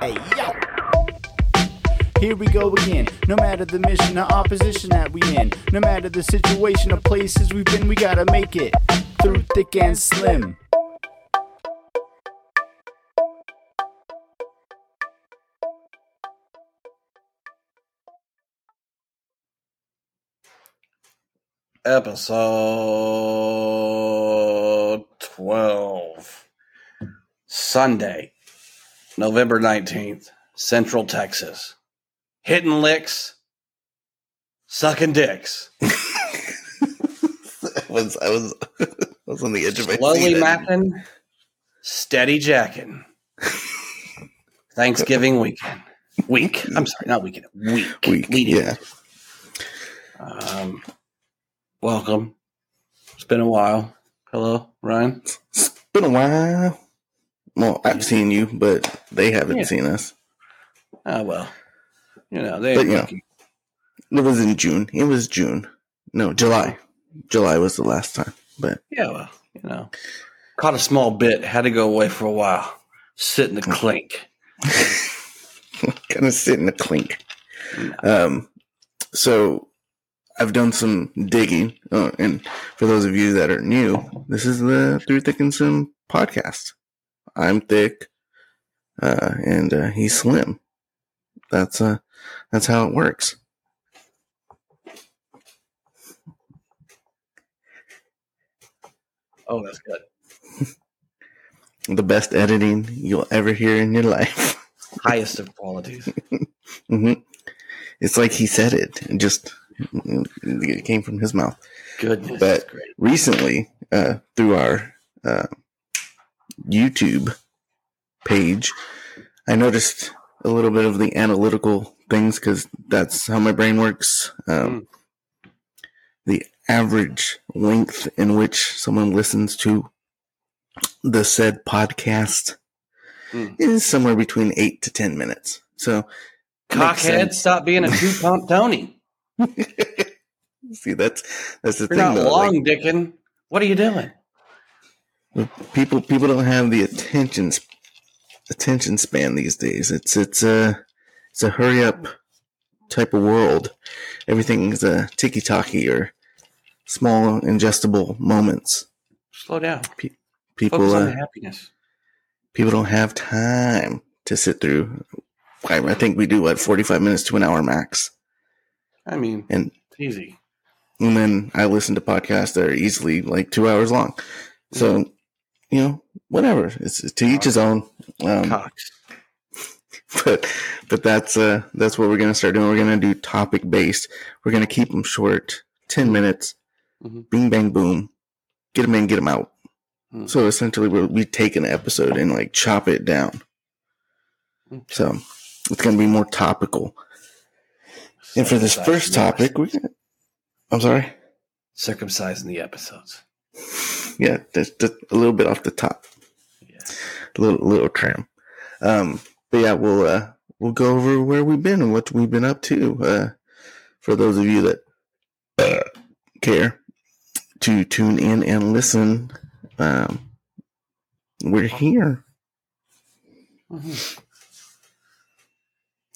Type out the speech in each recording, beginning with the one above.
Hey, yo. Here we go again. No matter the mission or opposition that we in, no matter the situation or places we've been, we gotta make it through thick and slim. Episode 12. Sunday, November 19th, Central Texas. Hitting licks, sucking dicks. I was I was I was on the edge of my Slowly seat. mapping, steady jacking. Thanksgiving weekend. Week. I'm sorry, not weekend. Week. Week, Leading yeah. Um, welcome. It's been a while. Hello, Ryan. It's been a while. Well, I've seen you, but they haven't Yeah. seen us. Ah, well. You know, they But, you know. It was in June. It was June. No, July. July was the last time. But Yeah, well, you know. Caught a small bit, had to go away for a while. Sit in the clink. kind of sit in the clink. Um, so I've done some digging, uh, and for those of you that are new, this is the Through Thick and Slim podcast. I'm thick, uh, and uh, he's slim. That's uh, that's how it works. Oh, that's good. The best editing you'll ever hear in your life. Highest of qualities. hmm It's like he said it, and just it came from his mouth. Goodness. But- recently uh, through our uh, YouTube page, I noticed a little bit of the analytical things because that's how my brain works. Um, The average length in which someone listens to the said podcast Mm. is somewhere between eight to ten minutes. So, Cockhead, stop being a two pump Tony. see, that's that's the You're thing. not though, like- long dicking. What are you doing? People people don't have the attention attention span these days. It's it's a it's a hurry up type of world. Everything's a ticky tacky or small ingestible moments. Slow down. People Focus on uh, the happiness. people don't have time to sit through. I, I think we do what forty five minutes to an hour max, I mean, and it's easy. and then I listen to podcasts that are easily like two hours long. So you know whatever. It's, it's to each his own. Um, Cocks. but but that's uh that's what we're gonna start doing. We're gonna do topic based. We're gonna keep them short, ten minutes. Mhm. Bing bang boom, get them in, get them out. Mhm. So essentially, we'll, we take an episode and like chop it down. Okay. So it's gonna be more topical. And for this first topic, we're gonna, I'm sorry. circumcising the episodes. Yeah, just, just a little bit off the top. Yeah. a little little trim. Um, but yeah, we'll uh, we'll go over where we've been and what we've been up to. Uh, for those of you that uh, care to tune in and listen, um, we're here. Mhm.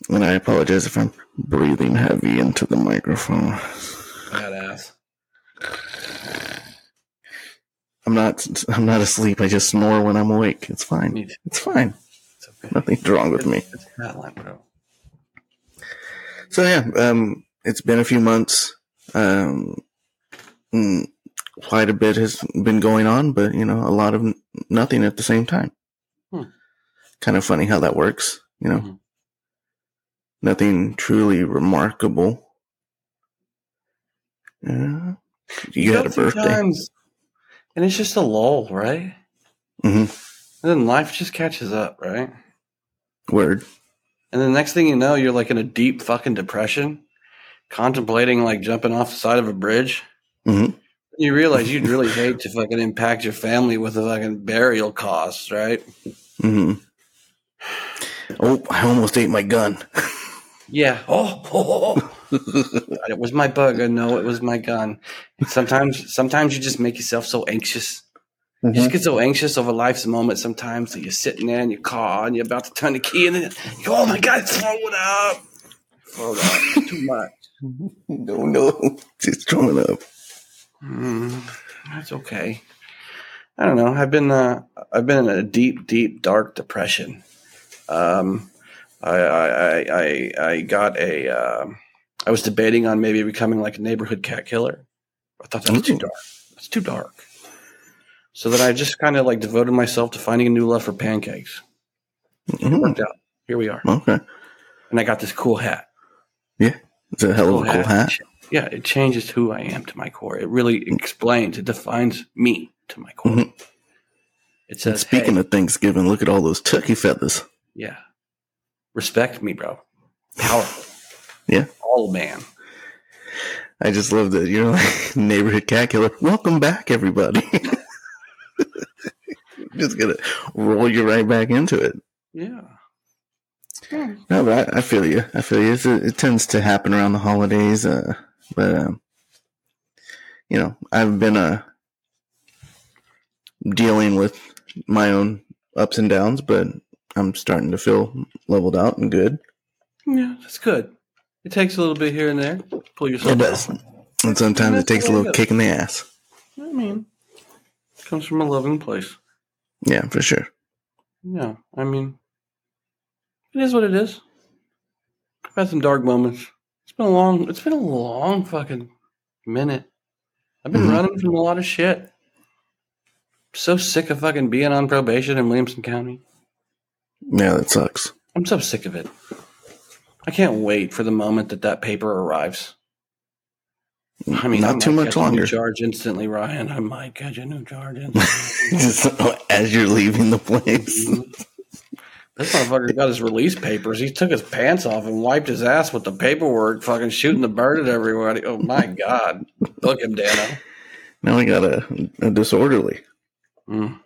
And I apologize if I'm breathing heavy into the microphone. I'm not I'm not asleep. I just snore when I'm awake. It's fine. It's fine. It's okay. Nothing's wrong with me. It's not like. So yeah, um, it's been a few months. Um, quite a bit has been going on, but you know, a lot of nothing at the same time. Hmm. Kind of funny how that works. You know, Mhm. nothing truly remarkable. Yeah, you, had a birthday. times, and it's just a lull, right? hmm And then life just catches up, right? Word. And the next thing you know, you're like in a deep fucking depression, contemplating like jumping off the side of a bridge. hmm You realize you'd really hate to fucking impact your family with a fucking burial cost, right? hmm Oh, I almost ate my gun. Yeah. Oh, oh, oh, it was my bug. No, it was my gun. Sometimes, sometimes you just make yourself so anxious. You Mhm. just get so anxious over life's moments sometimes that you're sitting there in your car and you're about to turn the key and then oh my God, throw it up. Throw it up. Too much. No, no, It's throwing up. Mm, that's okay. I don't know. I've been uh, I've been in a deep, deep, dark depression. Um, I, I, I, I, got a. um I was debating on maybe becoming like a neighborhood cat killer. I thought that was too dark. That's too dark. So then I just kind of like devoted myself to finding a new love for pancakes. It Mhm. worked out. Here we are, Okay, and I got this cool hat. Yeah, it's a hell of a cool hat. Yeah, it changes who I am to my core. It really explains. It defines me to my core. Mhm. It And says, speaking hey, of Thanksgiving, look at all those turkey feathers. yeah, respect me, bro. Powerful. Yeah. All man. I just love that you're like neighborhood cat killer. Welcome back, everybody. just gonna roll you right back into it. Yeah. No, but I, I feel you. I feel you. It tends to happen around the holidays, uh, but um, you know, I've been uh, dealing with my own ups and downs, but I'm starting to feel leveled out and good. Yeah, that's good. It takes a little bit here and there. Pull yourself. It does, and sometimes it takes a little kick in the ass. I mean, it comes from a loving place. Yeah, for sure. Yeah, I mean, it is what it is. I've had some dark moments. It's been a long. It's been a long fucking minute. I've been Mhm. running from a lot of shit. So sick of fucking being on probation in Williamson County. Yeah, that sucks. I'm so sick of it. I can't wait for the moment that that paper arrives. I mean, not might too much longer. Charge instantly, Ryan. I might catch a new charge instantly. As you're leaving the place. This motherfucker got his release papers. He took his pants off and wiped his ass with the paperwork, fucking shooting the bird at everybody. Oh my god! Look at him, Dano. Now we got a, a disorderly. Mm.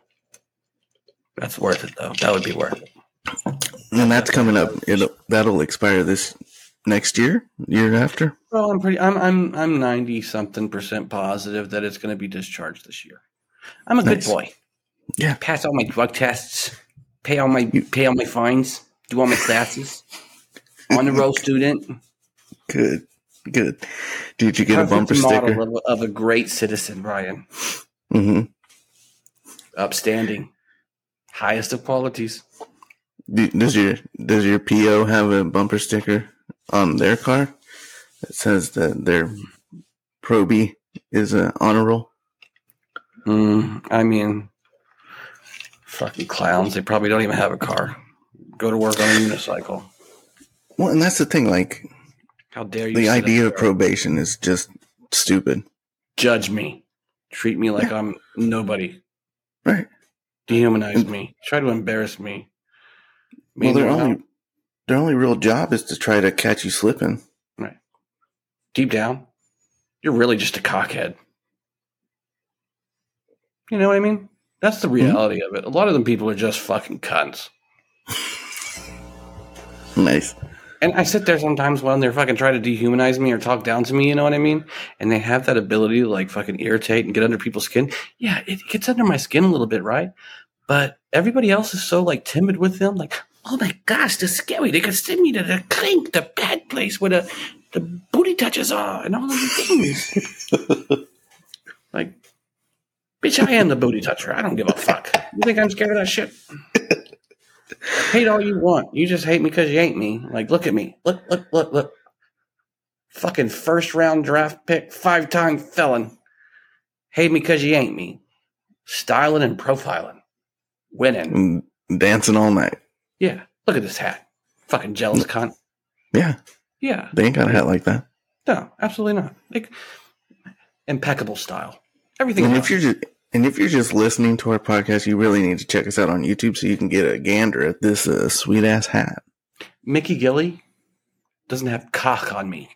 That's worth it, though. That would be worth it. And that's coming up. It'll, that'll expire this next year, year after. Well, I'm pretty. I'm. I'm. I'm ninety something percent positive that it's going to be discharged this year. I'm a Nice. good boy. Yeah. Pass all my drug tests. Pay all my. Pay all my fines. Do all my classes. On the roll student. Good, good. Did you get a bumper sticker? of, a- of a great citizen, Ryan. hmm Upstanding. Highest of qualities. Does your does your PO have a bumper sticker on their car that says that their Proby is an honor roll? Mm, I mean, fucking clowns. They probably don't even have a car. Go to work on a unicycle. Well, and that's the thing. Like How dare you? the idea of probation is just stupid, judge me, treat me like I'm nobody, right? dehumanize me, try to embarrass me. Well, their only their only real job is to try to catch you slipping. Right. Deep down, you're really just a cockhead. You know what I mean? That's the hmm? reality of it. A lot of them people are just fucking cunts. Nice. And I sit there sometimes when they're fucking trying to dehumanize me or talk down to me, you know what I mean? And they have that ability to like fucking irritate and get under people's skin. Yeah, it gets under my skin a little bit, right? But everybody else is so like timid with them, like, oh my gosh, they're scary. They can send me to the clink, the bad place where the, the booty touches are and all those things. like, bitch, I am the booty toucher. I don't give a fuck. You think I'm scared of that shit? hate all you want. You just hate me because you ain't me. Like, look at me. Look, look, look, look. Fucking first round draft pick, five time felon. Hate me because you ain't me. Styling and profiling. Winning. Mm, dancing all night. Yeah. Look at this hat. Fucking jealous cunt. Yeah, Yeah. they ain't got a hat like that. No, absolutely not. Like, impeccable style. Everything. And if you're just and if you're just listening to our podcast, you really need to check us out on YouTube so you can get a gander at this uh, sweet ass hat. Mickey Gilley doesn't have cock on me.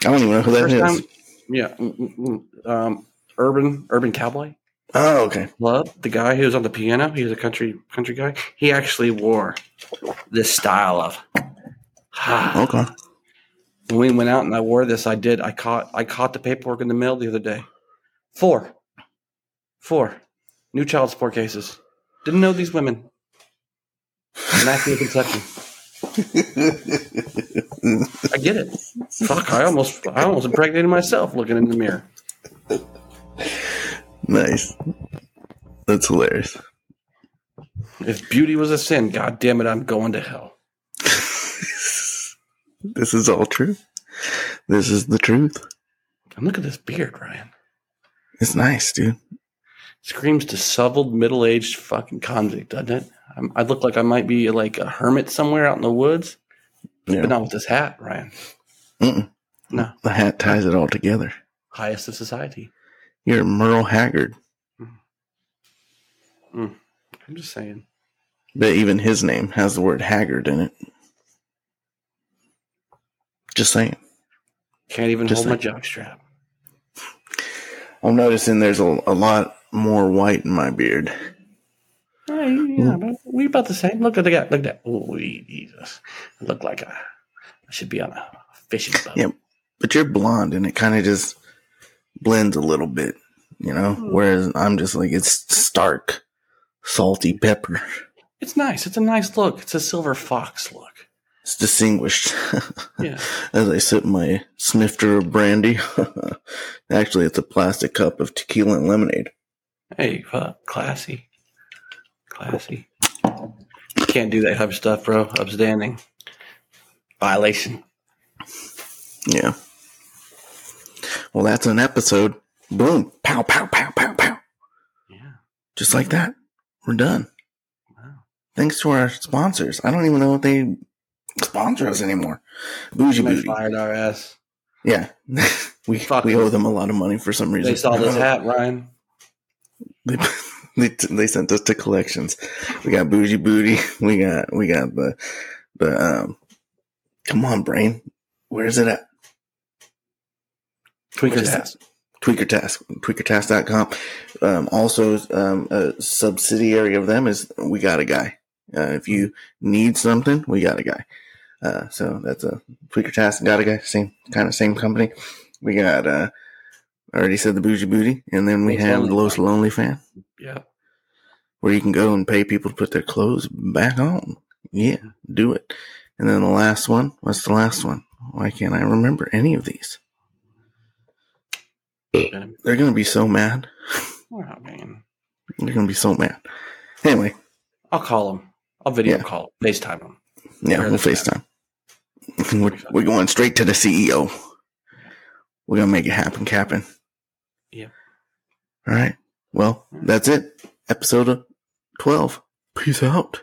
I don't even know who that First is. time, yeah, mm, mm, mm, um, urban urban cowboy. Oh, okay. Love the guy who was on the piano. He was a country country guy. He actually wore this style of. Okay. When we went out and I wore this, I did. I caught I caught the paperwork in the mail the other day. Four, four. New child support cases. Didn't know these women. Immaculate conception. I get it. Fuck, I almost, I almost impregnated myself looking in the mirror. Nice. That's hilarious. If beauty was a sin, god damn it, I'm going to hell. This is all true. This is the truth. And look at this beard, Ryan. It's nice, dude. Screams disheveled, middle-aged fucking convict, doesn't it? I'm, I look like I might be like a hermit somewhere out in the woods, Yeah. but not with this hat, Ryan. Mm-mm. No, The hat ties it all together. highest of society. You're Merle Haggard. Hmm. I'm just saying. But even his name has the word Haggard in it. Just saying. Can't even Just hold my like- jockstrap. I'm noticing there's a, a lot more white in my beard. Hey, yeah, hmm. but we about the same. Look at the guy. Look at that. Oh, Jesus. I look like a, I should be on a fishing boat. Yeah. But you're blonde and it kind of just blends a little bit, you know? Hmm. Whereas I'm just like, it's stark, salty pepper. It's nice. It's a nice look. It's a silver fox look. It's distinguished. Yeah. As I sip my snifter of brandy. Actually, it's a plastic cup of tequila and lemonade. Hey, fuck. Classy. Classy. Can't do that type of stuff, bro. Upstanding. Violation. Yeah. Well, that's an episode. Boom. Pow, pow, pow, pow, pow. Yeah. Just like that. We're done. Wow. Thanks to our sponsors. I don't even know if they sponsor us anymore. Bougie They Booty. fired our ass. Yeah. we Fuck we them. owe them a lot of money for some reason. They saw this hat, Ryan. They, they, they sent us to collections. We got Bougie Booty. We got we got the the um come on, brain. Where's it at? Tweaker Task. hats. Tweakertask, tweakertask.com. Um, also, um, a subsidiary of them is We Got a Guy. Uh, if you need something, we got a guy. Uh, so that's a tweaker task. got a guy, same kind of same company. We got, uh, I already said the Bougie Booty, and then we Los have Lonely the Los Lonely Fan, Yeah. where you can go and pay people to put their clothes back on. Yeah, do it. And then the last one, what's the last one? Why can't I remember any of these? They're gonna be so mad. Oh, man. They're gonna be so mad. Anyway, I'll call them. I'll video Yeah. call him. FaceTime him. yeah, we'll FaceTime. We're, we're going straight to the CEO. We're gonna make it happen, Captain. Yeah. All right. Well, that's it. Episode of twelve. Peace out.